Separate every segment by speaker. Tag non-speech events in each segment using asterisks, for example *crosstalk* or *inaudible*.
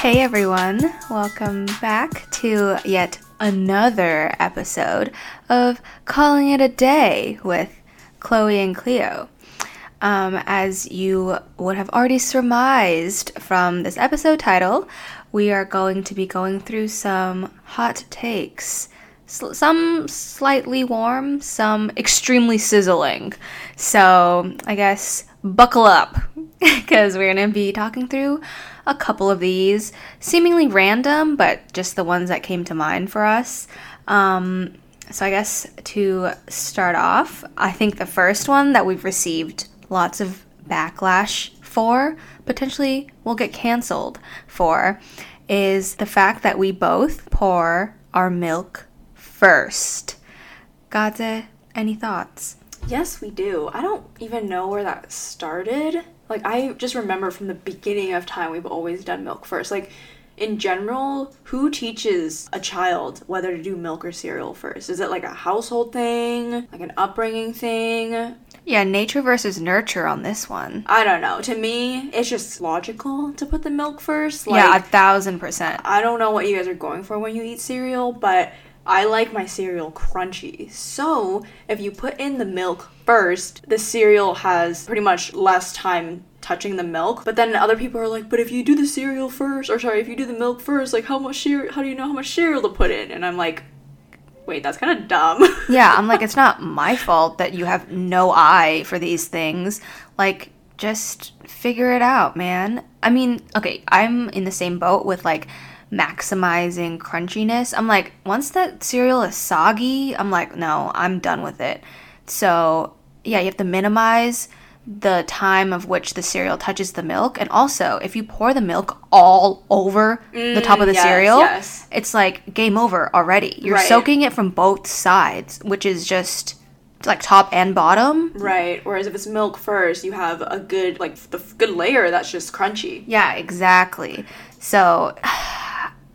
Speaker 1: Hey everyone, welcome back to yet another episode of Calling It a Day with Chloe and Cleo. Um, as you would have already surmised from this episode title, we are going to be going through some hot takes. S- some slightly warm, some extremely sizzling. So, I guess buckle up *laughs* because we're going to be talking through a couple of these, seemingly random, but just the ones that came to mind for us. Um, so, I guess to start off, I think the first one that we've received lots of backlash for, potentially will get canceled for, is the fact that we both pour our milk first. Gaze, any thoughts?
Speaker 2: Yes, we do. I don't even know where that started. Like, I just remember from the beginning of time, we've always done milk first. Like, in general, who teaches a child whether to do milk or cereal first? Is it like a household thing, like an upbringing thing?
Speaker 1: Yeah, nature versus nurture on this one.
Speaker 2: I don't know. To me, it's just logical to put the milk first. Like,
Speaker 1: yeah, a thousand percent.
Speaker 2: I don't know what you guys are going for when you eat cereal, but I like my cereal crunchy. So, if you put in the milk first, the cereal has pretty much less time touching the milk. But then other people are like, "But if you do the cereal first, or sorry, if you do the milk first, like how much cereal how do you know how much cereal to put in?" And I'm like, "Wait, that's kind of dumb." *laughs*
Speaker 1: yeah, I'm like it's not my fault that you have no eye for these things. Like just figure it out, man. I mean, okay, I'm in the same boat with like maximizing crunchiness. I'm like, once that cereal is soggy, I'm like, no, I'm done with it. So, yeah, you have to minimize the time of which the cereal touches the milk. And also, if you pour the milk all over mm, the top of the
Speaker 2: yes,
Speaker 1: cereal,
Speaker 2: yes.
Speaker 1: it's like game over already. You're
Speaker 2: Right.
Speaker 1: soaking it from both sides, which is just like top and bottom.
Speaker 2: right. Whereas if it's milk first, you have a good like the good layer that's just crunchy.
Speaker 1: Yeah, exactly. So,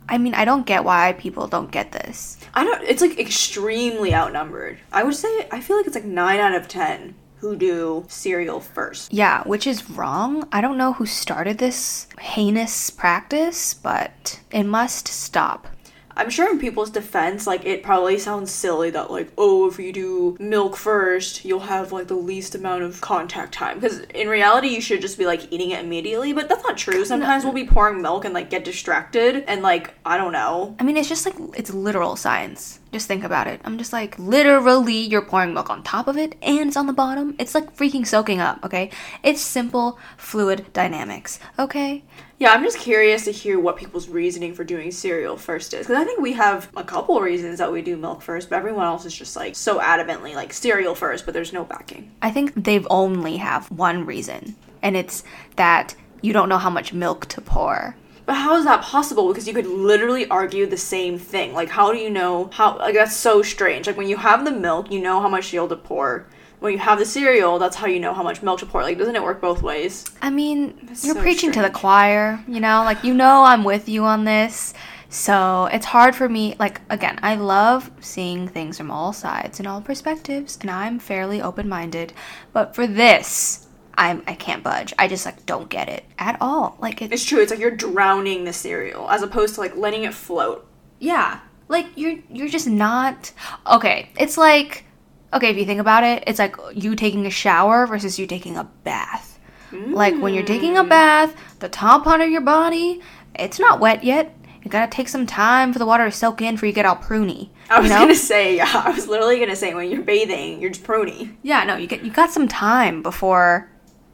Speaker 1: I mean, I don't get why people don't get this.
Speaker 2: I don't. It's like extremely outnumbered. I would say I feel like it's like nine out of ten who do cereal first.
Speaker 1: Yeah, which is wrong. I don't know who started this heinous practice, but it must stop.
Speaker 2: I'm sure in people's defense, like it probably sounds silly that like, oh, if you do milk first, you'll have like the least amount of contact time. Because in reality, you should just be like eating it immediately. But that's not true. Sometimes we'll be pouring milk and like get distracted and like I don't know.
Speaker 1: I mean, it's just like it's literal science. Just think about it. I'm just like literally you're pouring milk on top of it and it's on the bottom. It's like freaking soaking up, okay? It's simple fluid dynamics, okay?
Speaker 2: Yeah, I'm just curious to hear what people's reasoning for doing cereal first is. Because I think we have a couple reasons that we do milk first, but everyone else is just like so adamantly like cereal first, but there's no backing.
Speaker 1: I think they've only have one reason, and it's that you don't know how much milk to pour.
Speaker 2: But how is that possible? Because you could literally argue the same thing. Like, how do you know how? Like, that's so strange. Like, when you have the milk, you know how much cereal to pour. When you have the cereal, that's how you know how much milk to pour. Like, doesn't it work both ways?
Speaker 1: I mean, you're
Speaker 2: so
Speaker 1: preaching to the choir, you know? Like, you know I'm with you on this. So it's hard for me. Like, again, I love seeing things from all sides and all perspectives, and I'm fairly open minded. But for this, I'm, I can't budge. I just, like, don't get it at all. Like, it's,
Speaker 2: It's true. It's like you're drowning the cereal as opposed to like letting it float.
Speaker 1: yeah. Like, you're, you're just not. Okay, it's like, okay, if you think about it, it's like you taking a shower versus you taking a bath. Like when you're taking a mm. bath, the top part of your body, it's not wet yet. You gotta take some time for the water to soak in before you get all pruny.
Speaker 2: I was
Speaker 1: you know?
Speaker 2: gonna say, yeah, *laughs* I was literally gonna say when you're bathing, you're just pruny.
Speaker 1: Yeah, no, you get you got some time before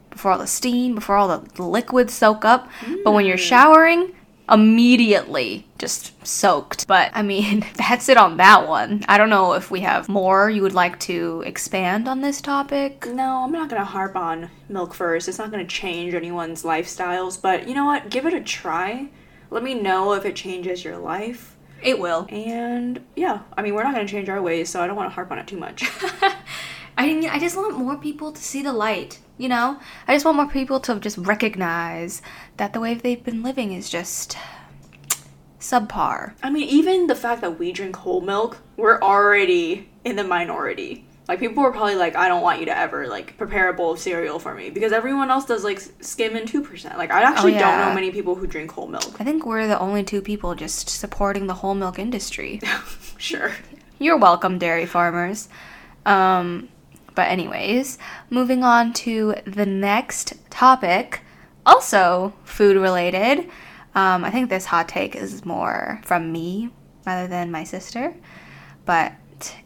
Speaker 1: before all the steam, before all the, the liquids soak up. But when you're mm. showering, immediately just soaked. But I mean, *laughs* that's it on that one. I don't know if we have more you would like to expand on this topic.
Speaker 2: No, I'm not gonna harp on milk first. It's not gonna change anyone's lifestyles, but you know what? Give it a try. Let me know if it changes your life.
Speaker 1: It will.
Speaker 2: And yeah, I mean, we're not gonna change our ways, so I don't wanna harp on it too much. *laughs*
Speaker 1: I mean, I just want more people to see the light, you know? I just want more people to just recognize that the way they've been living is just subpar.
Speaker 2: I mean, even the fact that we drink whole milk, we're already in the minority. Like people were probably like, I don't want you to ever like prepare a bowl of cereal for me because everyone else does like skim and two percent. Like I actually don't know many people who drink whole milk.
Speaker 1: I think we're the only two people just supporting the whole milk industry. *laughs*
Speaker 2: sure.
Speaker 1: You're welcome, dairy farmers. Um, but, anyways, moving on to the next topic, also food related. Um, I think this hot take is more from me rather than my sister, but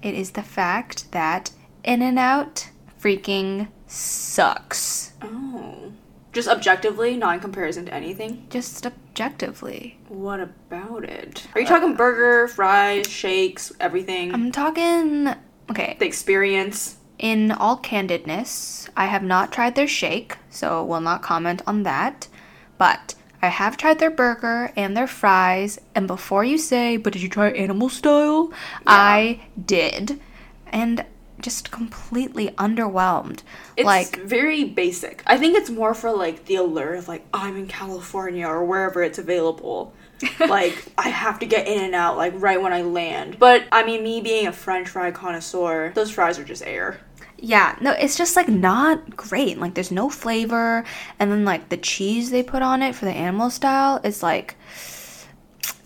Speaker 1: it is the fact that In N Out freaking sucks.
Speaker 2: Oh. Just objectively, not in comparison to anything.
Speaker 1: Just objectively.
Speaker 2: What about it? Are you talking burger, fries, shakes, everything?
Speaker 1: I'm talking. Okay,
Speaker 2: the experience.
Speaker 1: In all candidness, I have not tried their shake, so will not comment on that. But I have tried their burger and their fries, and before you say, but did you try animal style? I did. And just completely underwhelmed.
Speaker 2: It's
Speaker 1: like,
Speaker 2: very basic. I think it's more for like the allure of like oh, I'm in California or wherever it's available. *laughs* like I have to get in and out like right when I land. But I mean, me being a French fry connoisseur, those fries are just air.
Speaker 1: yeah, no, it's just like not great. Like, there's no flavor, and then like the cheese they put on it for the animal style is like,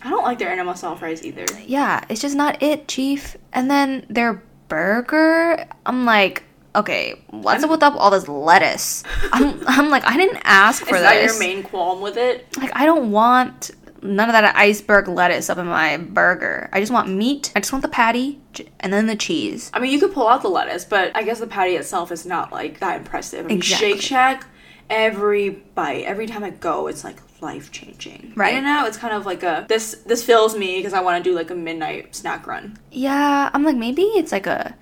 Speaker 2: I don't like their animal style fries either.
Speaker 1: yeah, it's just not it, chief. And then their burger, I'm like, okay, what's up with up all this lettuce? I'm, *laughs* I'm like, I didn't ask *laughs* for
Speaker 2: Is that
Speaker 1: this.
Speaker 2: your main qualm with it?
Speaker 1: like, I don't want none of that iceberg lettuce up in my burger. I just want meat. I just want the patty and then the cheese.
Speaker 2: I mean, you could pull out the lettuce, but I guess the patty itself is not like that impressive. I mean,
Speaker 1: Exactly.
Speaker 2: Shake Shack, every bite, every time I go, it's like life changing.
Speaker 1: Right.
Speaker 2: And now it's kind of like a this this fills me because I want to do like a midnight snack run.
Speaker 1: Yeah, I'm like, maybe it's like a.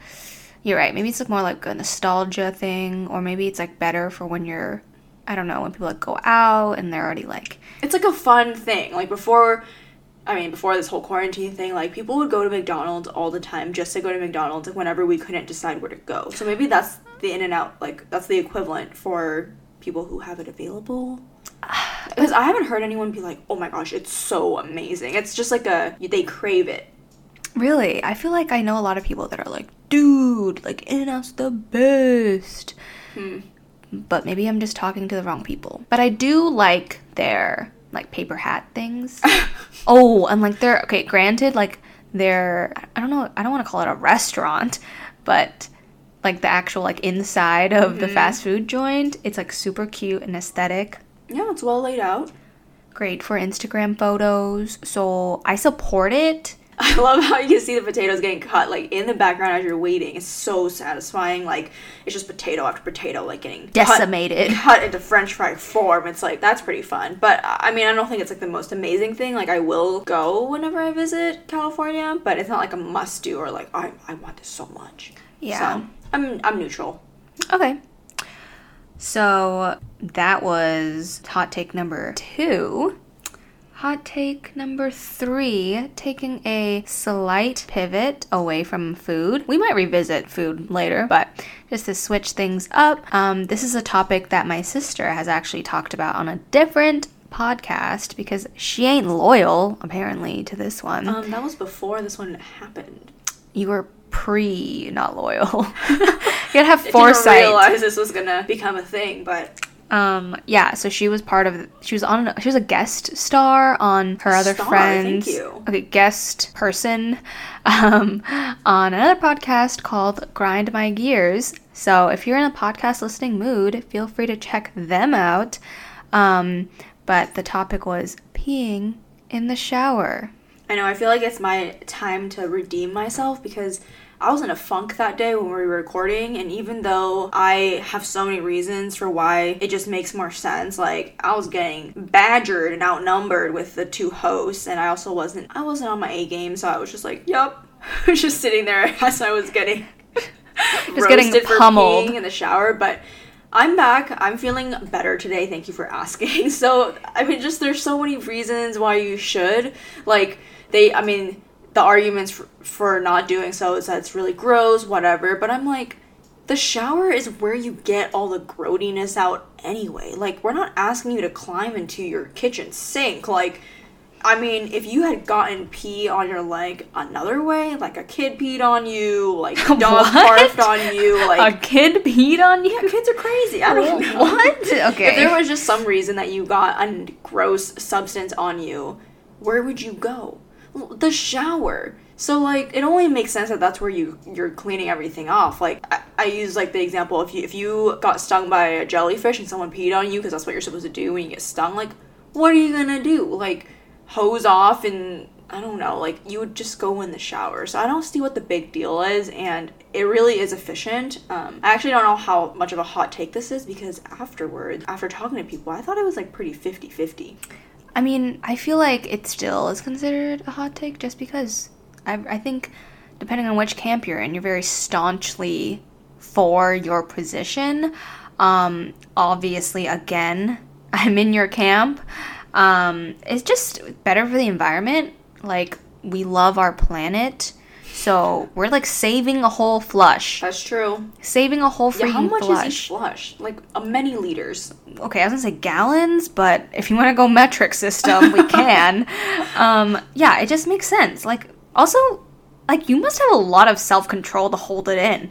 Speaker 1: You're right. Maybe it's like more like a nostalgia thing, or maybe it's like better for when you're, I don't know, when people like go out and they're already like,
Speaker 2: It's like a fun thing. Like before. I mean, before this whole quarantine thing, like people would go to McDonald's all the time just to go to McDonald's, like whenever we couldn't decide where to go. So maybe that's the in and out, like that's the equivalent for people who have it available. *sighs* Because I haven't heard anyone be like, "Oh my gosh, it's so amazing." It's just like a they crave it.
Speaker 1: Really? I feel like I know a lot of people that are like, dude, like In and Out's the best.
Speaker 2: Hmm.
Speaker 1: But maybe I'm just talking to the wrong people. But I do like their like paper hat things. *laughs* oh, and like they're okay, granted, like they're I don't know, I don't want to call it a restaurant, but like the actual like inside of the mm-hmm. fast food joint, it's like super cute and aesthetic.
Speaker 2: Yeah, it's well laid out.
Speaker 1: Great for Instagram photos. So I support it.
Speaker 2: I love how you can see the potatoes getting cut like in the background as you're waiting. It's so satisfying. Like it's just potato after potato, like getting cut-
Speaker 1: Decimated.
Speaker 2: cut, into French fry form. It's like that's pretty fun. But uh, I mean, I don't think it's like the most amazing thing. Like I will go whenever I visit California, but it's not like a must do or like I I want this so much.
Speaker 1: Yeah.
Speaker 2: So I'm I'm neutral.
Speaker 1: Okay. So that was hot take number two. Hot take number three, taking a slight pivot away from food. We might revisit food later, but just to switch things up, um, this is a topic that my sister has actually talked about on a different podcast because she ain't loyal, apparently, to this one.
Speaker 2: Um, that was before this one happened.
Speaker 1: you were pre not loyal. *laughs* *laughs* you gotta have
Speaker 2: I *laughs* didn't
Speaker 1: foresight.
Speaker 2: realize this was gonna become a thing, but
Speaker 1: Um, yeah, so she was part of. She was on. She was a guest star on her other
Speaker 2: Star,
Speaker 1: friends.
Speaker 2: thank you.
Speaker 1: Okay, guest person, *laughs* um, on another podcast called Grind My Gears. So if you're in a podcast listening mood, feel free to check them out. Um, but the topic was peeing in the shower.
Speaker 2: I know, I feel like it's my time to redeem myself because I was in a funk that day when we were recording, and even though I have so many reasons for why it just makes more sense, like I was getting badgered and outnumbered with the two hosts, and I also wasn't I wasn't on my A game, so I was just like, Yup. *laughs* I was just sitting there as I was getting *laughs*
Speaker 1: Just getting pummeled.
Speaker 2: in the shower, but I'm back. I'm feeling better today. Thank you for asking. *laughs* So, I mean, just there's so many reasons why you should. Like, they, I mean, the arguments for, for not doing so is that it's really gross, whatever. But I'm like, the shower is where you get all the grody-ness out anyway. Like, we're not asking you to climb into your kitchen sink. Like, I mean, if you had gotten pee on your leg another way, like a kid peed on you, like *laughs* a dog
Speaker 1: What?
Speaker 2: barfed on you, *laughs* like
Speaker 1: a kid peed on you?
Speaker 2: yeah, kids are crazy. I don't *laughs* know.
Speaker 1: What? Okay.
Speaker 2: If there was just some reason that you got a gross substance on you, where would you go? The shower. So like, it only makes sense that that's where you you're cleaning everything off. Like, I, I use like the example if you if you got stung by a jellyfish and someone peed on you because that's what you're supposed to do when you get stung. Like, what are you gonna do? Like, hose off and I don't know. Like, you would just go in the shower. So I don't see what the big deal is, and it really is efficient. Um, I actually don't know how much of a hot take this is because afterwards, after talking to people, I thought it was like pretty 50 50.
Speaker 1: I mean, I feel like it still is considered a hot take just because I, I think, depending on which camp you're in, you're very staunchly for your position. Um, obviously, again, *laughs* I'm in your camp. Um, it's just better for the environment. Like, we love our planet. So we're like saving a whole flush.
Speaker 2: That's true.
Speaker 1: Saving a whole freaking
Speaker 2: Yeah, how much
Speaker 1: flush.
Speaker 2: is each flush? Like a many liters.
Speaker 1: okay, I was gonna say gallons, but if you want to go metric system, we *laughs* can. um, yeah, it just makes sense. Like, also, like you must have a lot of self control to hold it in.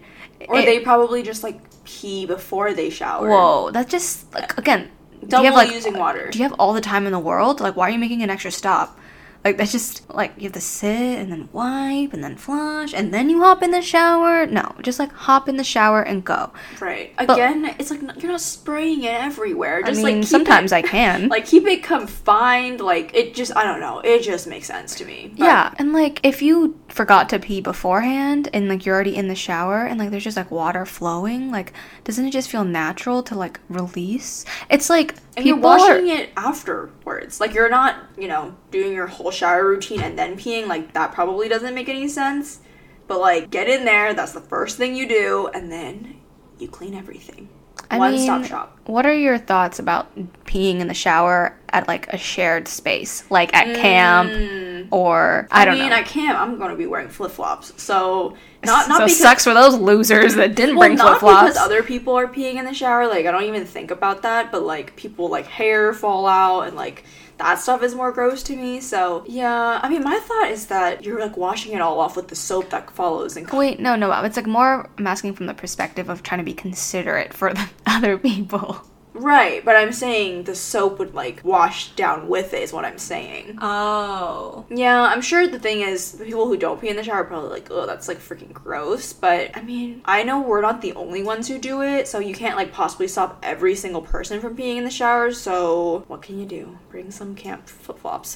Speaker 2: Or
Speaker 1: It-
Speaker 2: they probably just like pee before they shower.
Speaker 1: Whoa, that just like again. do
Speaker 2: Double
Speaker 1: you have, like,
Speaker 2: using water.
Speaker 1: Do you have all the time in the world? Like, why are you making an extra stop? Like that's just like you have to sit and then wipe and then flush and then you hop in the shower. No, just like hop in the shower and go.
Speaker 2: Right. Again, it's like you're not spraying it everywhere. Just
Speaker 1: I
Speaker 2: like
Speaker 1: mean,
Speaker 2: keep
Speaker 1: sometimes
Speaker 2: it,
Speaker 1: I can. *laughs*
Speaker 2: like keep it confined. Like it just I don't know. It just makes sense to me. But
Speaker 1: Yeah, and like if you forgot to pee beforehand and like you're already in the shower and like there's just like water flowing, like doesn't it just feel natural to like release? It's like
Speaker 2: And you're
Speaker 1: people are
Speaker 2: washing it afterwards. Like you're not, you know, doing your whole shower routine and then peeing. Like that probably doesn't make any sense. But like get in there, that's the first thing you do, and then you clean everything.
Speaker 1: I
Speaker 2: One stop shop.
Speaker 1: What are your thoughts about peeing in the shower at like a shared space, like at camp mm. or I,
Speaker 2: I,
Speaker 1: don't
Speaker 2: mean,
Speaker 1: know?
Speaker 2: at camp, I'm gonna be wearing flip flops, so not not
Speaker 1: so
Speaker 2: because
Speaker 1: sucks for those losers that didn't
Speaker 2: well,
Speaker 1: bring flip flops.
Speaker 2: because other people are peeing in the shower. Like I don't even think about that, but like people like hair fall out and like that stuff is more gross to me. So yeah, I mean, my thought is that you're like washing it all off with the soap that follows and
Speaker 1: Wait, no, no, it's like more. I'm asking from the perspective of trying to be considerate for *laughs* the other people.
Speaker 2: Right, but I'm saying the soap would like wash down with it is what I'm saying.
Speaker 1: Oh.
Speaker 2: Yeah, I'm sure the thing is the people who don't pee in the shower are probably like, oh, that's like freaking gross. But I mean, I know we're not the only ones who do it, so you can't like possibly stop every single person from peeing in the shower. So what can you do? Bring some camp flip flops,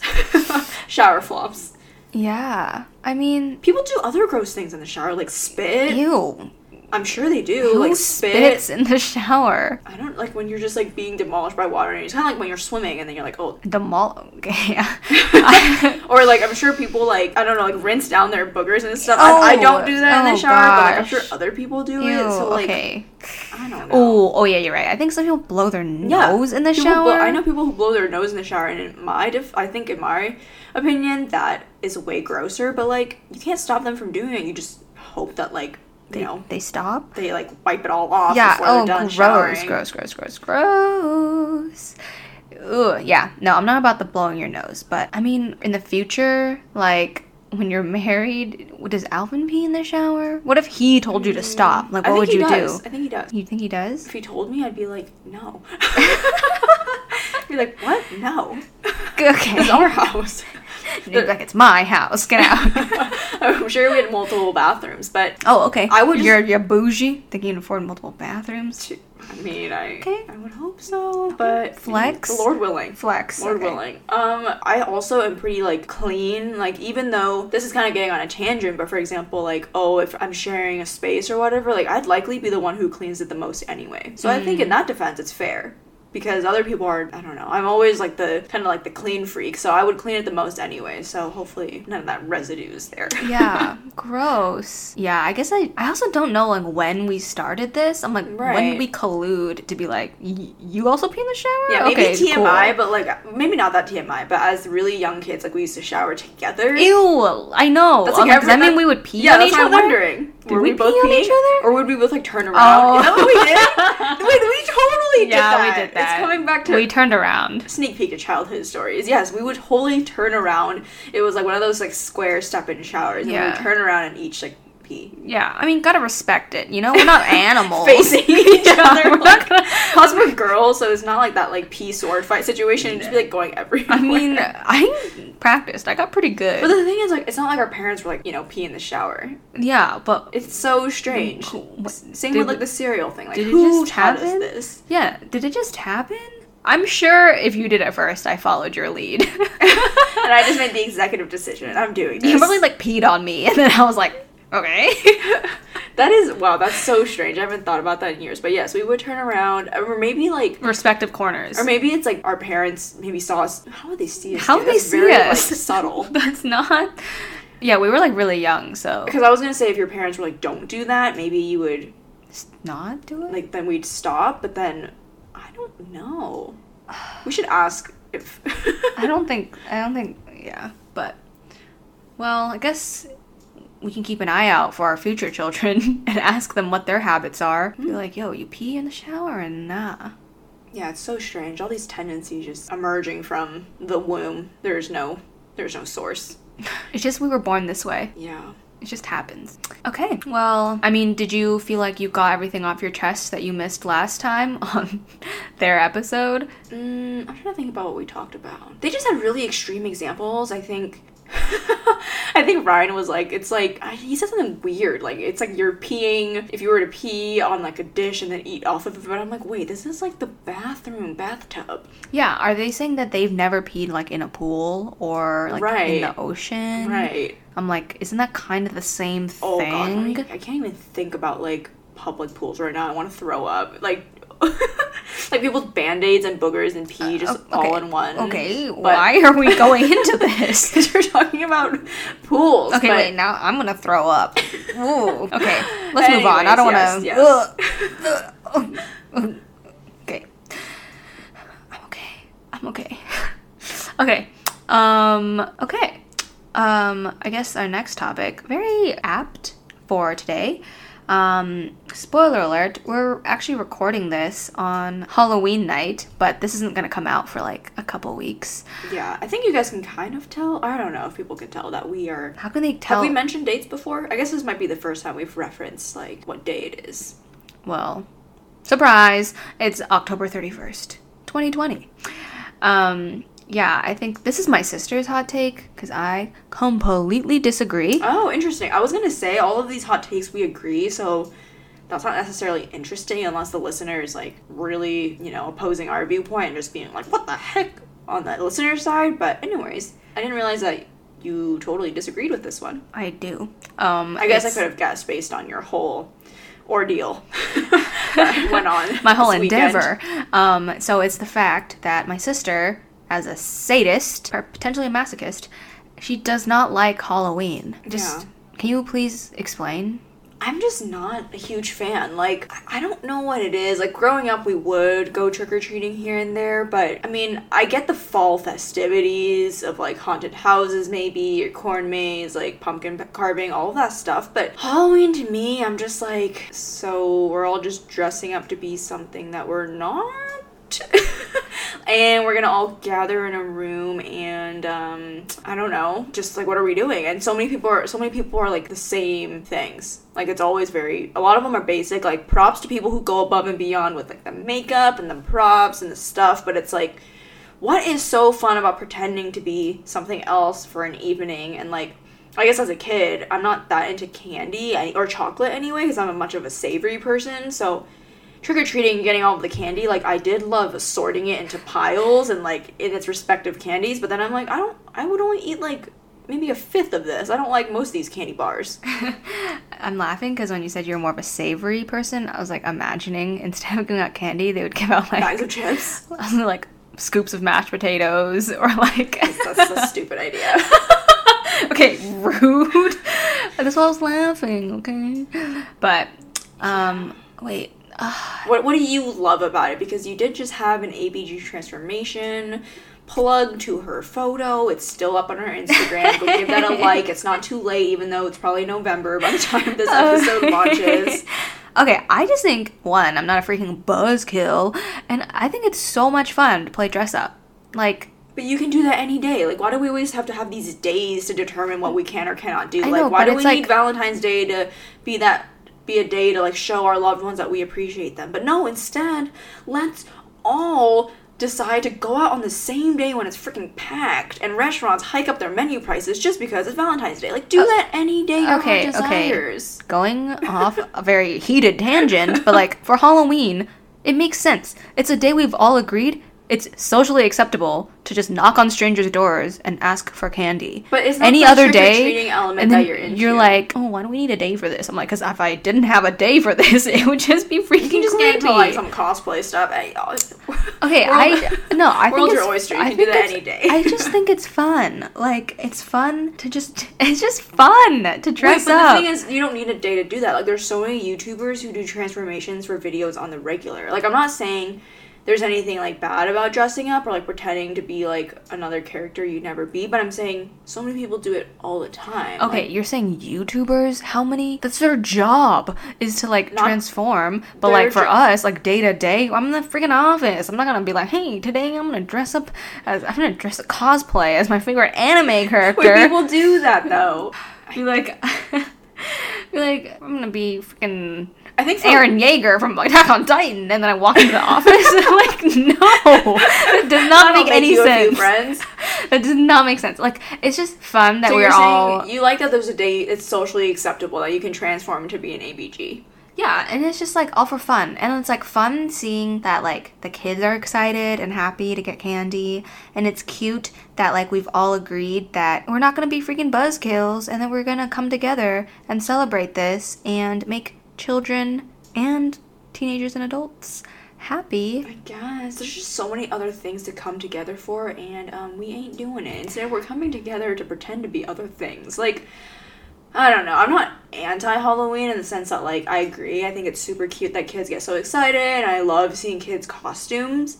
Speaker 2: *laughs* shower flops.
Speaker 1: Yeah. I mean,
Speaker 2: People do other gross things in the shower, like spit.
Speaker 1: ew.
Speaker 2: I'm sure they do,
Speaker 1: Who
Speaker 2: like
Speaker 1: spits in the shower?
Speaker 2: I don't like when you're just like being demolished by water, and it's kind of like when you're swimming, and then you're like, oh,
Speaker 1: The mall. Okay, yeah. *laughs*
Speaker 2: Or like I'm sure people like I don't know like rinse down their boogers and stuff. I, I don't do that in
Speaker 1: Oh,
Speaker 2: the shower, but like I'm sure other people do
Speaker 1: Ew,
Speaker 2: it. So like
Speaker 1: okay.
Speaker 2: I don't know.
Speaker 1: Oh, oh yeah, you're right. I think some people blow their
Speaker 2: Yeah,
Speaker 1: nose in the shower.
Speaker 2: blow- I know people who blow their nose in the shower, and in my def- I think in my opinion that is way grosser. But like you can't stop them from doing it. You just hope that like you
Speaker 1: They,
Speaker 2: know
Speaker 1: they stop.
Speaker 2: they like wipe it all off
Speaker 1: Yeah.
Speaker 2: before
Speaker 1: Oh, gross,
Speaker 2: showering.
Speaker 1: gross, gross, gross, gross. Ugh, yeah. No, I'm not about the blowing your nose, but I mean, in the future, like when you're married, does Alvin pee in the shower? What if he told you to mm, stop? Like, what would you
Speaker 2: does.
Speaker 1: do?
Speaker 2: I think he does.
Speaker 1: You think he does?
Speaker 2: If he told me, I'd be like, no. *laughs* *laughs* You're like, what? No. *laughs*
Speaker 1: Okay.
Speaker 2: It's our house.
Speaker 1: You'd be like, it's my house. Get out. *laughs*
Speaker 2: I'm sure we had multiple bathrooms, but
Speaker 1: oh, okay.
Speaker 2: I would
Speaker 1: You're, you're bougie. Think you can afford multiple bathrooms?
Speaker 2: I mean, I
Speaker 1: Okay.
Speaker 2: I would hope so, but
Speaker 1: Flex?
Speaker 2: Lord willing.
Speaker 1: Flex.
Speaker 2: Lord
Speaker 1: okay.
Speaker 2: willing. Um, I also am pretty like clean. Like even though this is kind of getting on a tangent, but for example, like oh, if I'm sharing a space or whatever, like I'd likely be the one who cleans it the most anyway. So I think in that defense, it's fair. Because other people are, I don't know. I'm always like the kind of like the clean freak, so I would clean it the most anyway. So hopefully none of that residue is there. *laughs*
Speaker 1: yeah, gross. Yeah, I guess I I also don't know like when we started this. I'm like when
Speaker 2: Right.
Speaker 1: did we collude to be like y- you also pee in the shower?
Speaker 2: Yeah, maybe
Speaker 1: okay,
Speaker 2: TMI,
Speaker 1: cool.
Speaker 2: but like maybe not that TMI. But as really young kids, like we used to shower together.
Speaker 1: Ew, I know.
Speaker 2: That's like
Speaker 1: Okay, does that mean we would pee
Speaker 2: Yeah,
Speaker 1: on
Speaker 2: that's
Speaker 1: each
Speaker 2: what I'm wondering. Were
Speaker 1: we
Speaker 2: we, both
Speaker 1: pee on each other?
Speaker 2: Or would we both like turn around?
Speaker 1: Oh.
Speaker 2: Is that what we did? *laughs* Wait, we totally did
Speaker 1: yeah,
Speaker 2: that.
Speaker 1: we did that.
Speaker 2: It's coming back to
Speaker 1: We turned around.
Speaker 2: sneak peek of childhood stories. Yes, we would totally turn around. It was like one of those like square step in showers. And we
Speaker 1: Yeah.
Speaker 2: would turn around and each like pee.
Speaker 1: Yeah, I mean, gotta respect it. You know, we're not *laughs* animals.
Speaker 2: Facing *laughs* each other.
Speaker 1: we're not gonna-
Speaker 2: Plus we're girls, so it's not like that like pee sword fight situation. Just be like going everywhere.
Speaker 1: I mean, I practiced. I got pretty good.
Speaker 2: But the thing is, like, it's not like our parents were like, you know, pee in the shower.
Speaker 1: yeah, but
Speaker 2: It's so strange.
Speaker 1: Wh-
Speaker 2: S- Same with like the cereal thing. Like,
Speaker 1: did it
Speaker 2: who
Speaker 1: just
Speaker 2: taught us
Speaker 1: happen?
Speaker 2: this?
Speaker 1: yeah, did it just happen? I'm sure if you did it first, I followed your lead. *laughs*
Speaker 2: and I just made the executive decision. I'm doing this.
Speaker 1: you probably like peed on me, and then I was like, okay. *laughs*
Speaker 2: that is wow. That's so strange. I haven't thought about that in years. But yes, we would turn around, or maybe like,
Speaker 1: Respective corners.
Speaker 2: or maybe it's like our parents maybe saw us. How would they see us?
Speaker 1: How would they
Speaker 2: That's
Speaker 1: see
Speaker 2: very,
Speaker 1: us?
Speaker 2: Like, *laughs* subtle.
Speaker 1: That's not. Yeah, we were like really young, so
Speaker 2: Because I was gonna say if your parents were like, "Don't do that," maybe you would
Speaker 1: not do it.
Speaker 2: like then we'd stop. But then I don't know. We should ask if. *sighs*
Speaker 1: I don't *laughs* think. I don't think. Yeah, but well, I guess we can keep an eye out for our future children *laughs* and ask them what their habits are. Be like, yo, you pee in the shower and nah.
Speaker 2: Yeah, it's so strange. All these tendencies just emerging from the womb. There's no, there's no source. *laughs*
Speaker 1: It's just we were born this way.
Speaker 2: Yeah.
Speaker 1: It just happens. Okay. Well, I mean, did you feel like you got everything off your chest that you missed last time *laughs* on their episode?
Speaker 2: Mm, I'm trying to think about what we talked about. They just had really extreme examples. I think. *laughs* I think Ryan was like, it's like he said something weird. Like it's like you're peeing if you were to pee on like a dish and then eat off of it. But I'm like, wait, this is like the bathroom bathtub.
Speaker 1: Yeah. Are they saying that they've never peed like in a pool or like in the ocean?
Speaker 2: Right.
Speaker 1: I'm like, isn't that kind of the same thing?
Speaker 2: Oh god, I, I can't even think about like public pools right now. I want to throw up. Like, *laughs* like people's band aids and boogers and pee just
Speaker 1: Uh, okay,
Speaker 2: all in one.
Speaker 1: Okay,
Speaker 2: But-
Speaker 1: why are we going into this? *laughs*
Speaker 2: Because we're talking about pools.
Speaker 1: Okay,
Speaker 2: but-
Speaker 1: wait, now I'm gonna throw up. *laughs* Ooh. Okay, let's move on. I don't wanna.
Speaker 2: Anyways, yes,
Speaker 1: okay. I'm okay. I'm okay. okay. Um, okay. Um, I guess our next topic, very apt for today. Um, spoiler alert, we're actually recording this on Halloween night, but this isn't gonna come out for like a couple weeks.
Speaker 2: Yeah, I think you guys can kind of tell. I don't know if people can tell that we are.
Speaker 1: How can they tell?
Speaker 2: Have we mentioned dates before? I guess this might be the first time we've referenced like what day it is.
Speaker 1: well, surprise, it's October 31st, 2020. Um, yeah, I think this is my sister's hot take because I completely disagree.
Speaker 2: Oh, interesting. I was gonna say all of these hot takes we agree, so that's not necessarily interesting unless the listener is like really, you know, opposing our viewpoint and just being like, "What the heck?" on the listener side. But anyways, I didn't realize that you totally disagreed with this one.
Speaker 1: I do. Um,
Speaker 2: I guess I could have guessed based on your whole ordeal *laughs* that went *laughs* on.
Speaker 1: my whole endeavor. Um, so it's the fact that my sister, as a sadist or potentially a masochist, she does not like Halloween. Just can you please explain?
Speaker 2: I'm just not a huge fan. Like, I- I don't know what it is. Like, growing up, we would go trick or treating here and there, but I mean, I get the fall festivities of like haunted houses, maybe, or corn maze, like pumpkin carving, all of that stuff. But Halloween to me, I'm just like, so we're all just dressing up to be something that we're not? *laughs* and we're gonna all gather in a room and um i don't know just like what are we doing and so many people are so many people are like the same things like it's always very a lot of them are basic like props to people who go above and beyond with like the makeup and the props and the stuff but it's like what is so fun about pretending to be something else for an evening and like I guess as a kid, I'm not that into candy or chocolate anyway, because I'm a much of a savory person. So trick or treating, getting all of the candy, like I did love sorting it into piles and like in its respective candies. But then I'm like, I don't, I would only eat like maybe a fifth of this. I don't like most of these candy bars. *laughs*
Speaker 1: I'm laughing because when you said you're more of a savory person, I was like imagining *laughs* instead of giving out candy, they would give out like
Speaker 2: Bags of chips. *laughs*
Speaker 1: like scoops of mashed potatoes or like
Speaker 2: That's a stupid idea.
Speaker 1: okay, rude. That's why I was laughing, okay? But um wait, *sighs*
Speaker 2: what what do you love about it? Because you did just have an ABG transformation plug to her photo. It's still up on her Instagram. Go give that a *laughs* like. It's not too late, even though it's probably November by the time this episode *laughs* oh. launches. *laughs*
Speaker 1: Okay, I just think one, I'm not a freaking buzzkill, and I think it's so much fun to play dress up. Like,
Speaker 2: But you can do that any day. Like, why do we always have to have these days to determine what we can or cannot do?
Speaker 1: I
Speaker 2: like, why do we
Speaker 1: like-
Speaker 2: need Valentine's Day to be that be a day to like show our loved ones that we appreciate them? But no, instead, let's all decide to go out on the same day when it's freaking packed and restaurants hike up their menu prices just because it's Valentine's Day. Like, do that any day your
Speaker 1: Uh, okay,
Speaker 2: heart
Speaker 1: okay. going off a very heated tangent, but like for Halloween, it makes sense. It's a day we've all agreed it's socially acceptable to just knock on strangers' doors and ask for candy.
Speaker 2: But it's
Speaker 1: any other day,
Speaker 2: element
Speaker 1: and
Speaker 2: that
Speaker 1: then
Speaker 2: you're into.
Speaker 1: you're like, oh, why do we need a day for this? I'm like, because if I didn't have a day for this, *laughs* it would just be freaking
Speaker 2: You can just
Speaker 1: creepy.
Speaker 2: get into like some cosplay stuff. Hey. *laughs*
Speaker 1: Okay, I no, I think it's,
Speaker 2: oyster. You
Speaker 1: I
Speaker 2: can do that any day.
Speaker 1: I just think it's fun. Like it's fun to just *laughs* it's just fun to dress
Speaker 2: Wait, but
Speaker 1: up.
Speaker 2: the thing is, you don't need a day to do that. Like, there's so many YouTubers who do transformations for videos on the regular. Like, I'm not saying there's anything like bad about dressing up or like pretending to be like another character you'd never be, but I'm saying so many people do it all the time.
Speaker 1: okay,
Speaker 2: Like,
Speaker 1: you're saying YouTubers? How many? That's their job is to like transform. But like for us, like day to day, I'm in the freaking office. I'm not gonna be like, hey, today I'm gonna dress up as I'm gonna dress cosplay as my favorite anime *laughs* character.
Speaker 2: Wait, people do that though. *laughs*
Speaker 1: be like, *laughs* be like, I'm gonna be freaking
Speaker 2: I think for,
Speaker 1: Eren Yeager from Attack on Titan, and then I walk into the *laughs* office. and I'm like, no, it does not
Speaker 2: That'll
Speaker 1: make any
Speaker 2: you a few
Speaker 1: sense.
Speaker 2: friends. *laughs*
Speaker 1: That does not make sense. Like, it's just fun that
Speaker 2: So
Speaker 1: we're all
Speaker 2: you like that there's a day it's socially acceptable that you can transform to be an ABG.
Speaker 1: yeah, and it's just like all for fun, and it's like fun seeing that like the kids are excited and happy to get candy, and it's cute that like we've all agreed that we're not gonna be freaking buzzkills, and that we're gonna come together and celebrate this and make children and teenagers and adults happy.
Speaker 2: I guess there's just so many other things to come together for, and um, we ain't doing it. Instead, we're coming together to pretend to be other things. Like, I don't know. I'm not anti Halloween in the sense that, like, I agree. I think it's super cute that kids get so excited, I love seeing kids' costumes.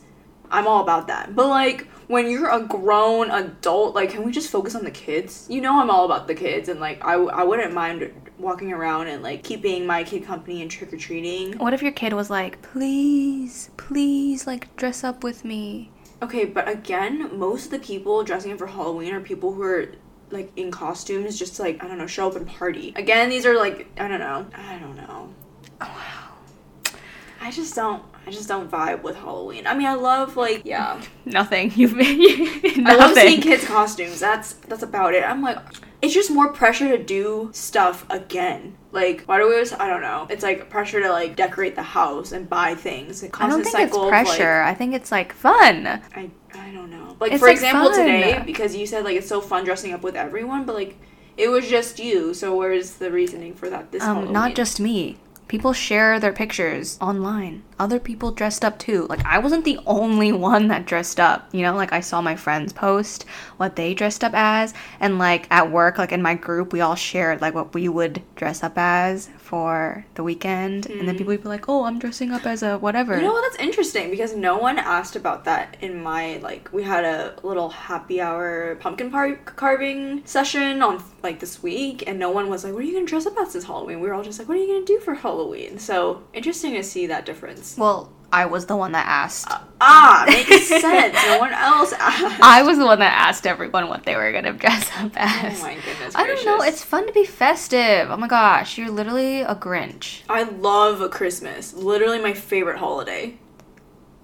Speaker 2: I'm all about that. But, like, when you're a grown adult, like, can we just focus on the kids? You know, I'm all about the kids, and, like, I, I wouldn't mind walking around and, like, keeping my kid company and trick or treating.
Speaker 1: What if your kid was like, please, please, like, dress up with me?
Speaker 2: Okay, but again, most of the people dressing up for Halloween are people who are like in costumes just to like I don't know, show up and party. Again, these are like I don't know. I don't know. Oh, wow, I just don't I just don't vibe with Halloween. I mean, I love like yeah. *laughs*
Speaker 1: Nothing. *laughs* You've been.
Speaker 2: I *laughs* love seeing kids costumes. That's that's about it. I'm like it's just more pressure to do stuff again. Like why do we always I don't know. It's like pressure to like decorate the house and buy things.
Speaker 1: I don't think it's
Speaker 2: cycle of, like,
Speaker 1: pressure. I think it's like fun.
Speaker 2: I I don't know. Like
Speaker 1: It's,
Speaker 2: for
Speaker 1: like,
Speaker 2: example
Speaker 1: fun.
Speaker 2: today, because you said like it's so fun dressing up with everyone, but like it was just you. So where's the reasoning for that? This
Speaker 1: Um,
Speaker 2: Halloween?
Speaker 1: not just me. People share their pictures online. Other people dressed up too. Like I wasn't the only one that dressed up. You know, like I saw my friends post what they dressed up as, and like at work, like in my group, we all shared like what we would dress up as for the weekend, and then mm. people would be like, "Oh, I'm dressing up as a whatever."
Speaker 2: You know what? That's interesting because no one asked about that in my like. We had a little happy hour pumpkin par- carving session on like this week, and no one was like, "What are you gonna dress up as this Halloween?" We were all just like, "What are you gonna do for Halloween?" So interesting to see that difference.
Speaker 1: Well, I was the one that asked.
Speaker 2: Ah, makes *laughs* sense. No one else asked.
Speaker 1: I was the one that asked everyone what they were gonna dress up as.
Speaker 2: Oh my goodness
Speaker 1: I don't know. It's fun to be festive. Oh my gosh, you're literally a Grinch.
Speaker 2: I love Christmas. Literally my favorite holiday.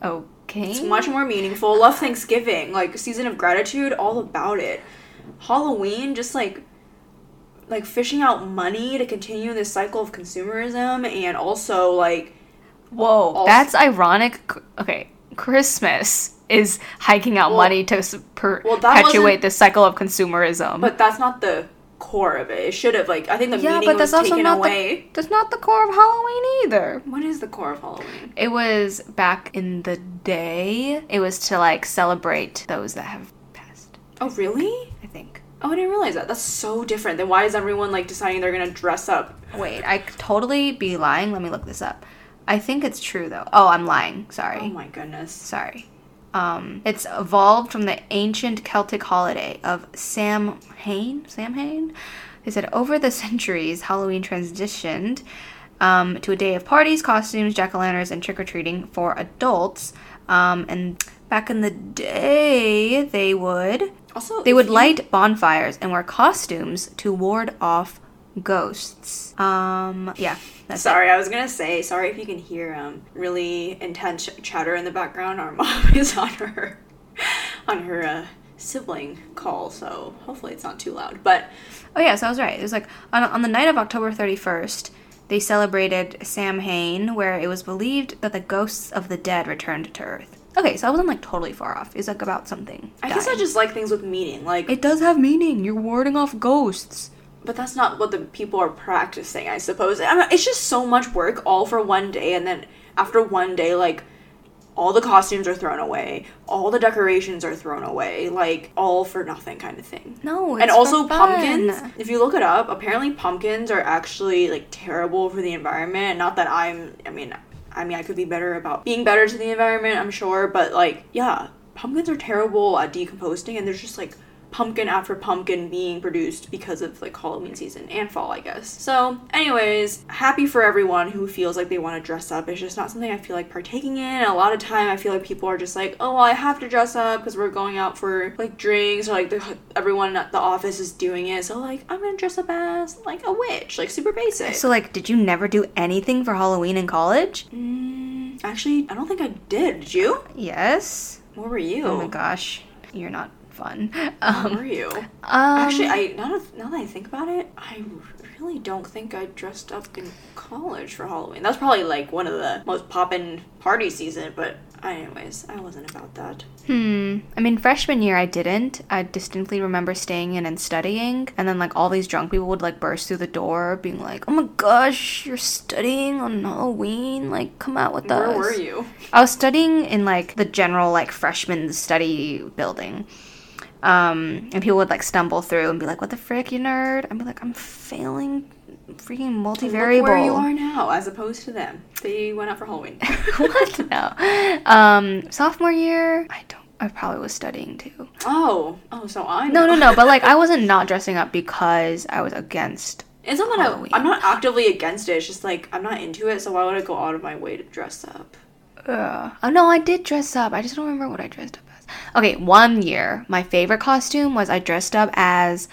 Speaker 1: Okay.
Speaker 2: It's much more meaningful. Love Thanksgiving, like season of gratitude, all about it. Halloween, just like like fishing out money to continue this cycle of consumerism and also like
Speaker 1: Whoa,
Speaker 2: Also-
Speaker 1: that's ironic. Okay, Christmas is hiking out
Speaker 2: Well-
Speaker 1: money to per-
Speaker 2: Well,
Speaker 1: perpetuate the cycle of consumerism.
Speaker 2: but that's not the core of it. It should have like I think the
Speaker 1: yeah,
Speaker 2: meaning
Speaker 1: but
Speaker 2: was
Speaker 1: that's also
Speaker 2: taken
Speaker 1: not
Speaker 2: away.
Speaker 1: the that's not the core of Halloween either.
Speaker 2: What is the core of Halloween?
Speaker 1: It was back in the day. It was to like celebrate those that have passed.
Speaker 2: Oh really?
Speaker 1: I think.
Speaker 2: Oh, I didn't realize that. That's so different. Then why is everyone like deciding they're gonna dress up?
Speaker 1: Wait, I could totally be lying. Let me look this up. I think it's true though. Oh, I'm lying. Sorry.
Speaker 2: Oh my goodness.
Speaker 1: Sorry. Um, it's evolved from the ancient Celtic holiday of Samhain. Samhain. They said over the centuries, Halloween transitioned um, to a day of parties, costumes, jack o' lanterns, and trick or treating for adults. Um, and back in the day, they would
Speaker 2: Also,
Speaker 1: they would
Speaker 2: you-
Speaker 1: light bonfires and wear costumes to ward off ghosts. Um, yeah, that's it.
Speaker 2: Sorry, I was gonna say sorry if you can hear um really intense chatter in the background. Our *laughs* mom is on her on her uh, sibling call, so hopefully it's not too loud. But
Speaker 1: Oh yeah, so I was right. It was like on, on the night of October 31st, they celebrated Samhain, where it was believed that the ghosts of the dead returned to Earth. Okay, so I wasn't like totally far off. It's like about something.
Speaker 2: I guess I just like things with meaning. Like,
Speaker 1: It does have meaning. You're warding off ghosts.
Speaker 2: But that's not what the people are practicing. I suppose. I mean, it's just so much work all for one day, and then after one day, like. All the costumes are thrown away. All the decorations are thrown away. Like, all for nothing kind of thing.
Speaker 1: No,
Speaker 2: and also pumpkins if you look it up apparently pumpkins are actually like terrible for the environment not that i'm i mean i mean i could be better about being better to the environment i'm sure but like yeah pumpkins are terrible at decomposing and there's just like pumpkin after pumpkin being produced because of like halloween season and fall i guess. So anyways happy for everyone who feels like they want to dress up. It's just not something i feel like partaking in. A lot of time i feel like people are just like oh well i have to dress up because we're going out for like drinks or like the, everyone at the office is doing it. So like i'm gonna dress up as like a witch like super basic.
Speaker 1: So like, did you never do anything for Halloween in college?
Speaker 2: mm, actually i don't think i did. Did you?
Speaker 1: Yes.
Speaker 2: what were you?
Speaker 1: Oh my gosh, you're not fun. Um,
Speaker 2: were you
Speaker 1: um,
Speaker 2: Actually, I now that, now that I think about it, I really don't think I dressed up in college for Halloween. That's probably like one of the most poppin' party season, but anyways, I wasn't about that.
Speaker 1: Hmm. I mean, freshman year I didn't. I distinctly remember staying in and studying, and then like all these drunk people would like burst through the door, being like, "Oh my gosh, you're studying on Halloween! Like, come out with us."
Speaker 2: Where were you?
Speaker 1: I was studying in like the general like freshman study building. Um, and people would like stumble through and be like, "What the frick, you nerd?" I'd be like, "I'm failing freaking multivariable."
Speaker 2: Look where you are now, as opposed to them. They went out for Halloween. *laughs*
Speaker 1: what? No. Um, sophomore year, I don't. I probably was studying too.
Speaker 2: oh, oh, so I
Speaker 1: No,
Speaker 2: know.
Speaker 1: no, no. But like, *laughs* I wasn't not dressing up because I was against.
Speaker 2: It's not that I, I'm not actively against it. It's just like I'm not into it. So why would I go out of my way to dress up?
Speaker 1: Uh, oh no, I did dress up. I just don't remember what I dressed up as. Okay, one year, my favorite costume was I dressed up as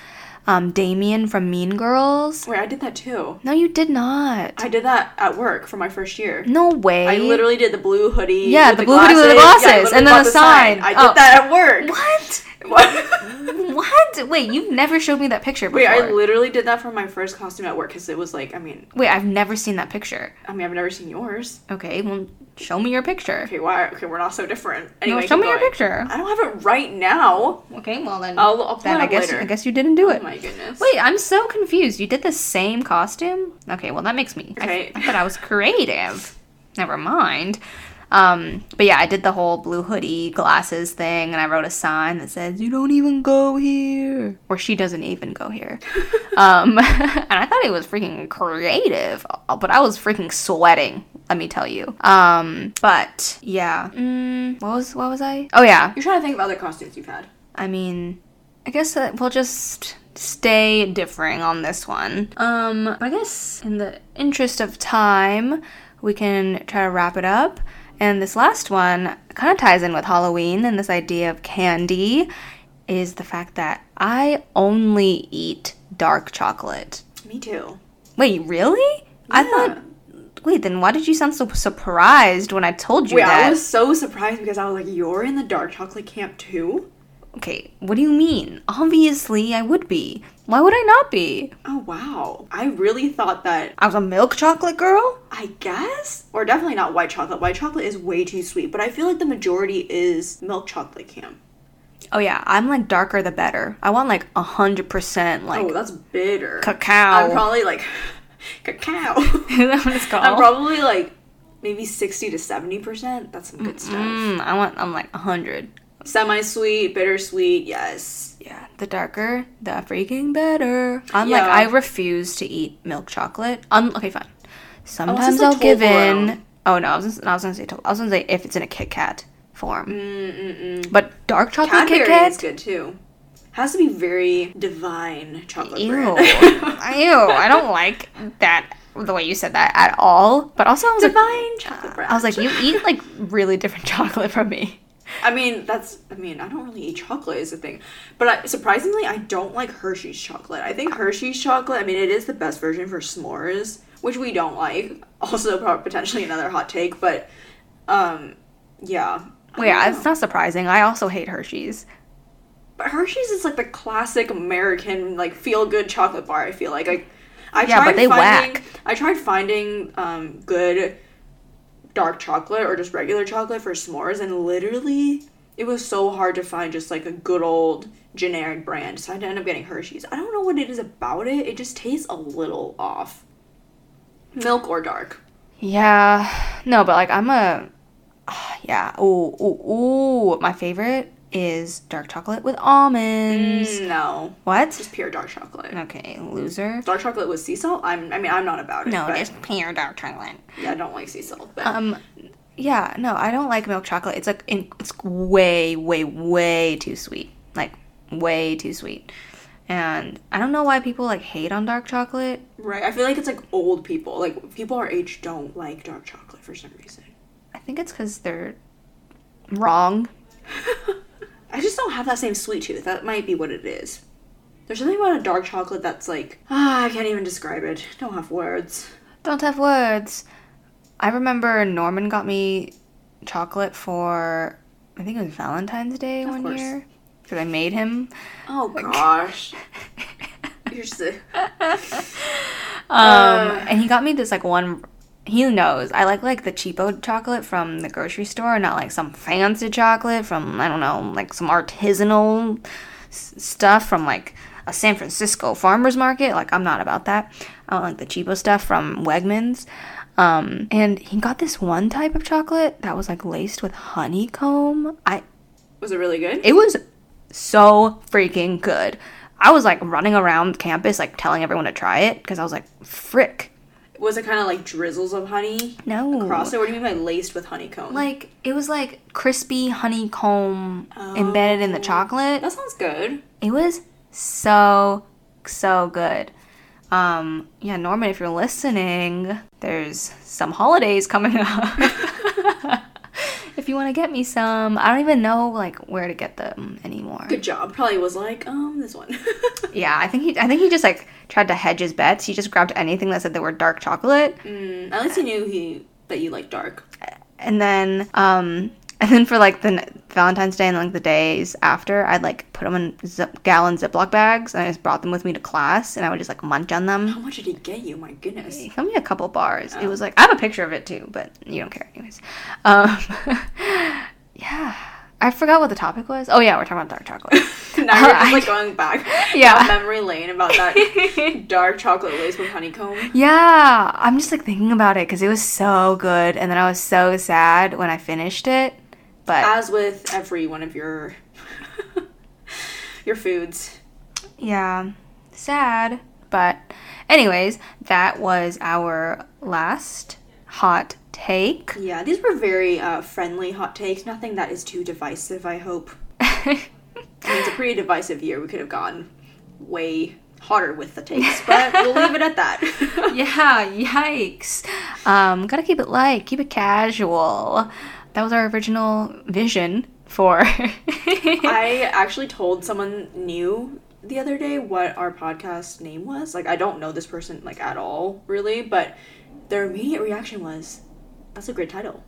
Speaker 1: um, Damian from Mean Girls.
Speaker 2: Wait, I did that too.
Speaker 1: No, you did not.
Speaker 2: I did that at work for my first year.
Speaker 1: no way.
Speaker 2: I literally did the blue hoodie.
Speaker 1: Yeah,
Speaker 2: with
Speaker 1: the blue hoodie with the glasses,
Speaker 2: literally
Speaker 1: and then
Speaker 2: bought
Speaker 1: the sign.
Speaker 2: I did
Speaker 1: Oh.
Speaker 2: that at work.
Speaker 1: What?
Speaker 2: What? *laughs*
Speaker 1: what? Wait, you've never showed me that picture before.
Speaker 2: Wait, I literally did that for my first costume at work because it was like, I mean,
Speaker 1: Wait, I've never seen that picture.
Speaker 2: I mean, I've never seen yours.
Speaker 1: Okay, well, show me your picture.
Speaker 2: Okay, why? Okay, we're not so different. Anyway,
Speaker 1: show
Speaker 2: keep
Speaker 1: me your picture.
Speaker 2: I don't have it right now.
Speaker 1: Okay, well then.
Speaker 2: I'll, I'll
Speaker 1: then I guess
Speaker 2: later.
Speaker 1: I guess you didn't do it.
Speaker 2: Oh my goodness.
Speaker 1: Wait, I'm so confused. You did the same costume? Okay, well that makes me. I- I, thought I was creative. Never mind. Um, but yeah, I did the whole blue hoodie glasses thing, and I wrote a sign that says "You don't even go here," or "She doesn't even go here." *laughs* um, *laughs* and I thought it was freaking creative, but I was freaking sweating. Let me tell you. Um, but yeah, mm, what was what was I? Oh yeah,
Speaker 2: You're trying to think of other costumes you've had.
Speaker 1: I mean, I guess that we'll just stay differing on this one. Um, I guess in the interest of time, we can try to wrap it up. And this last one kind of ties in with Halloween and this idea of candy is the fact that I only eat dark chocolate.
Speaker 2: Me too.
Speaker 1: Wait, really? I
Speaker 2: Yeah.
Speaker 1: thought. Wait, then why did you sound so surprised when I told you
Speaker 2: Wait,
Speaker 1: that?
Speaker 2: I was so surprised because I was like, "You're in the dark chocolate camp too."
Speaker 1: Okay, what do you mean? Obviously, I would be. Why would I not be?
Speaker 2: Oh wow! I really thought that.
Speaker 1: I was a milk chocolate girl?
Speaker 2: I guess, or definitely not white chocolate. White chocolate is way too sweet, but I feel like the majority is milk chocolate camp.
Speaker 1: Oh yeah, I'm like darker the better. I want like a hundred percent like
Speaker 2: oh, that's bitter.
Speaker 1: cacao.
Speaker 2: I'm probably like cacao.
Speaker 1: Is that what it's called?
Speaker 2: I'm probably like maybe sixty to seventy percent. That's some good stuff.
Speaker 1: Mm, I want I'm like a hundred.
Speaker 2: Semi-sweet, bittersweet. Yes.
Speaker 1: Yeah, the darker, the freaking better. I'm
Speaker 2: Yeah.
Speaker 1: like I refuse to eat milk chocolate. Um, okay, fine. Sometimes I'll give in. Oh no, I was gonna, I was gonna say I was gonna say if it's in a Kit Kat form.
Speaker 2: Mm-mm-mm.
Speaker 1: But dark chocolate
Speaker 2: Cadbury
Speaker 1: Kit Kat.
Speaker 2: is good too. Has to be very divine chocolate
Speaker 1: Ew.
Speaker 2: brand. *laughs*
Speaker 1: Ew. I don't like that the way you said that at all. But also I was like
Speaker 2: divine chocolate brand.
Speaker 1: I was like, you eat like really different *laughs* chocolate from me.
Speaker 2: I mean, that's. I mean, I don't really eat chocolate is the thing, but I, surprisingly, I don't like Hershey's chocolate. I think Hershey's chocolate. I mean, it is the best version for s'mores, which we don't like. *laughs* Also, potentially another hot take, but um, yeah. I
Speaker 1: Wait,
Speaker 2: don't
Speaker 1: it's not surprising. I also hate Hershey's.
Speaker 2: But Hershey's is like the classic American like feel good chocolate bar. I feel like I, I
Speaker 1: Yeah, but
Speaker 2: tried
Speaker 1: they
Speaker 2: finding,
Speaker 1: whack.
Speaker 2: I tried finding um good dark chocolate or just regular chocolate for s'mores, and literally it was so hard to find just like a good old generic brand. So I ended up getting Hershey's. I don't know what it is about it. It just tastes a little off. Milk or dark.
Speaker 1: Yeah. No, but like I'm a *sighs* yeah. Ooh, ooh, ooh. My favorite is dark chocolate with almonds.
Speaker 2: Mm, no,
Speaker 1: What?
Speaker 2: just pure dark chocolate.
Speaker 1: Okay, loser.
Speaker 2: Dark chocolate with sea salt. I'm. I mean, I'm not about it.
Speaker 1: No,
Speaker 2: but,
Speaker 1: just pure dark chocolate.
Speaker 2: yeah, I don't like sea salt. But
Speaker 1: Um, yeah, no, I don't like milk chocolate. It's like in, it's way, way, way too sweet. Like way too sweet. And I don't know why people like hate on dark chocolate.
Speaker 2: Right. I feel like it's like old people. Like people our age don't like dark chocolate for some reason.
Speaker 1: I think it's because they're wrong. *laughs*
Speaker 2: I just don't have that same sweet tooth. That might be what it is. There's something about a dark chocolate that's like ah, I can't even describe it. Don't have words.
Speaker 1: Don't have words. I remember Norman got me chocolate for I think it was Valentine's Day
Speaker 2: Of
Speaker 1: one
Speaker 2: course.
Speaker 1: year because I made him.
Speaker 2: Oh *laughs* gosh. You're so *laughs*
Speaker 1: Um,
Speaker 2: Uh.
Speaker 1: and he got me this like one. He knows I like like the cheapo chocolate from the grocery store, not like some fancy chocolate from I don't know, like some artisanal s- stuff from like a San Francisco farmers market. Like I'm not about that. I like the cheapo stuff from Wegmans. Um, and he got this one type of chocolate that was like laced with honeycomb. I
Speaker 2: Was it really good?
Speaker 1: it was so freaking good. I was like running around campus like telling everyone to try it because I was like, frick.
Speaker 2: Was it kind of like drizzles of honey
Speaker 1: No.
Speaker 2: across it? What do you mean by laced with honeycomb?
Speaker 1: Like it was like crispy honeycomb embedded in the
Speaker 2: Oh.
Speaker 1: chocolate.
Speaker 2: that sounds good.
Speaker 1: It was so so good. Um yeah, Norman, if you're listening, there's some holidays coming up. *laughs* if you want to get me some, I don't even know like where to get them anymore.
Speaker 2: Good job. Probably was like um this one. *laughs*
Speaker 1: Yeah, I think he I think he just like tried to hedge his bets. He just grabbed anything that said they were dark chocolate.
Speaker 2: mm, at least he knew he that you like dark.
Speaker 1: and then um and then for like the Valentine's Day and like the days after, I'd like put them in zip, gallon Ziploc bags and I just brought them with me to class and I would just like munch on them.
Speaker 2: How much did he get you? My goodness.
Speaker 1: He got me a couple bars. It
Speaker 2: Oh.
Speaker 1: was like I have a picture of it too, but you don't care anyways. Um, *laughs* yeah, I forgot what the topic was. Oh yeah, we're talking about dark chocolate. *laughs*
Speaker 2: now you're just like going back *laughs*
Speaker 1: Yeah.
Speaker 2: memory lane about that dark chocolate lace with honeycomb.
Speaker 1: Yeah, I'm just like thinking about it because it was so good, and then I was so sad when I finished it. But
Speaker 2: As with every one of your *laughs* your foods.
Speaker 1: yeah, sad. But, anyways, that was our last hot take.
Speaker 2: Yeah, these were very uh, friendly hot takes. Nothing that is too divisive. I hope. *laughs* I mean, it's a pretty divisive year. We could have gone way hotter with the takes, but we'll leave it at that. *laughs*
Speaker 1: yeah, yikes. Um, gotta keep it light, keep it casual. That was our original vision for. *laughs*
Speaker 2: I actually told someone new the other day what our podcast name was. Like I don't know this person like at all, really, but their immediate reaction was, "That's a great title."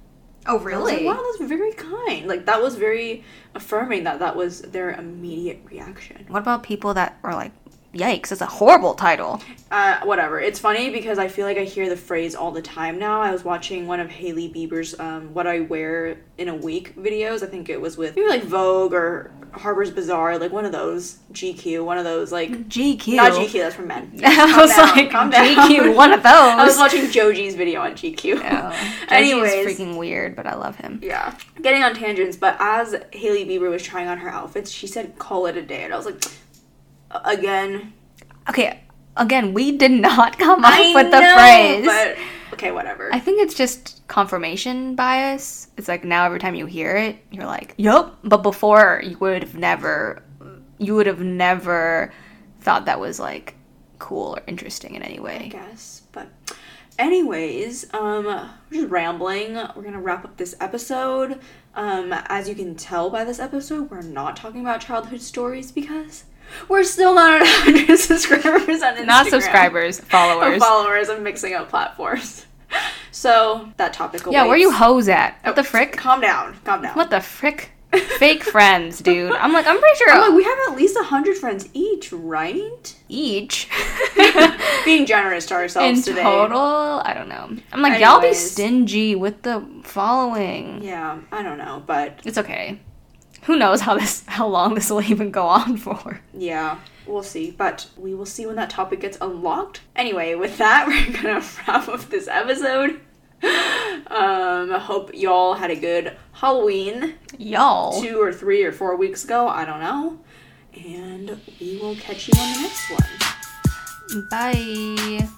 Speaker 1: oh,
Speaker 2: really? like, wow, that's very kind. Like that was very affirming that that was their immediate reaction.
Speaker 1: What about people that are like, yikes, it's a horrible title?
Speaker 2: Uh, whatever. It's funny because I feel like I hear the phrase all the time now. I was watching one of Hailey Bieber's um, "What I Wear in a Week" videos. I think it was with maybe like Vogue or Harper's Bazaar, like one of those GQ, one of those like
Speaker 1: GQ.
Speaker 2: not GQ. That's for men. *laughs*
Speaker 1: I was
Speaker 2: down,
Speaker 1: like,
Speaker 2: calm down.
Speaker 1: GQ, one of those. *laughs*
Speaker 2: I was watching Joji's video on GQ.
Speaker 1: Oh, *laughs*
Speaker 2: Anyways.
Speaker 1: Freaking weird, but I love him.
Speaker 2: Yeah. Getting on tangents, but as Hailey Bieber was trying on her outfits, she said, call it a day. And I was like, "A- again.
Speaker 1: Okay, again, we did not *laughs* come up
Speaker 2: I
Speaker 1: with the
Speaker 2: know,
Speaker 1: phrase.
Speaker 2: But okay, whatever.
Speaker 1: I think it's just confirmation bias. It's like now every time you hear it, you're like, "Yup," but before you would have never, you would have never thought that was like cool or interesting in any way.
Speaker 2: I guess. But anyways, um we're just rambling. We're gonna wrap up this episode. Um, as you can tell by this episode, we're not talking about childhood stories because we're still not at *laughs* 100 subscribers on Instagram.
Speaker 1: Not subscribers,
Speaker 2: Or
Speaker 1: followers.
Speaker 2: followers. I'm mixing up platforms. So that topic.
Speaker 1: yeah, where are you
Speaker 2: awaits.
Speaker 1: hoes at? What
Speaker 2: Oh,
Speaker 1: the frick?
Speaker 2: Calm down. Calm down.
Speaker 1: What the frick? *laughs* Fake friends, dude. I'm like, I'm pretty sure
Speaker 2: I'm like, we have at least 100 friends each, right?
Speaker 1: each. *laughs*
Speaker 2: Being generous to ourselves
Speaker 1: In
Speaker 2: today.
Speaker 1: total, I don't know. I'm like, y'all be stingy with the following.
Speaker 2: Yeah, I don't know, but
Speaker 1: It's okay. Who knows how this how long this will even go on for?
Speaker 2: yeah, we'll see. But we will see when that topic gets unlocked. Anyway, with that, *laughs* we're gonna wrap up this episode. Um, I hope y'all had a good Halloween
Speaker 1: Y'all.
Speaker 2: two or three or four weeks ago. I don't know. And we will catch you on the next one.
Speaker 1: Bye.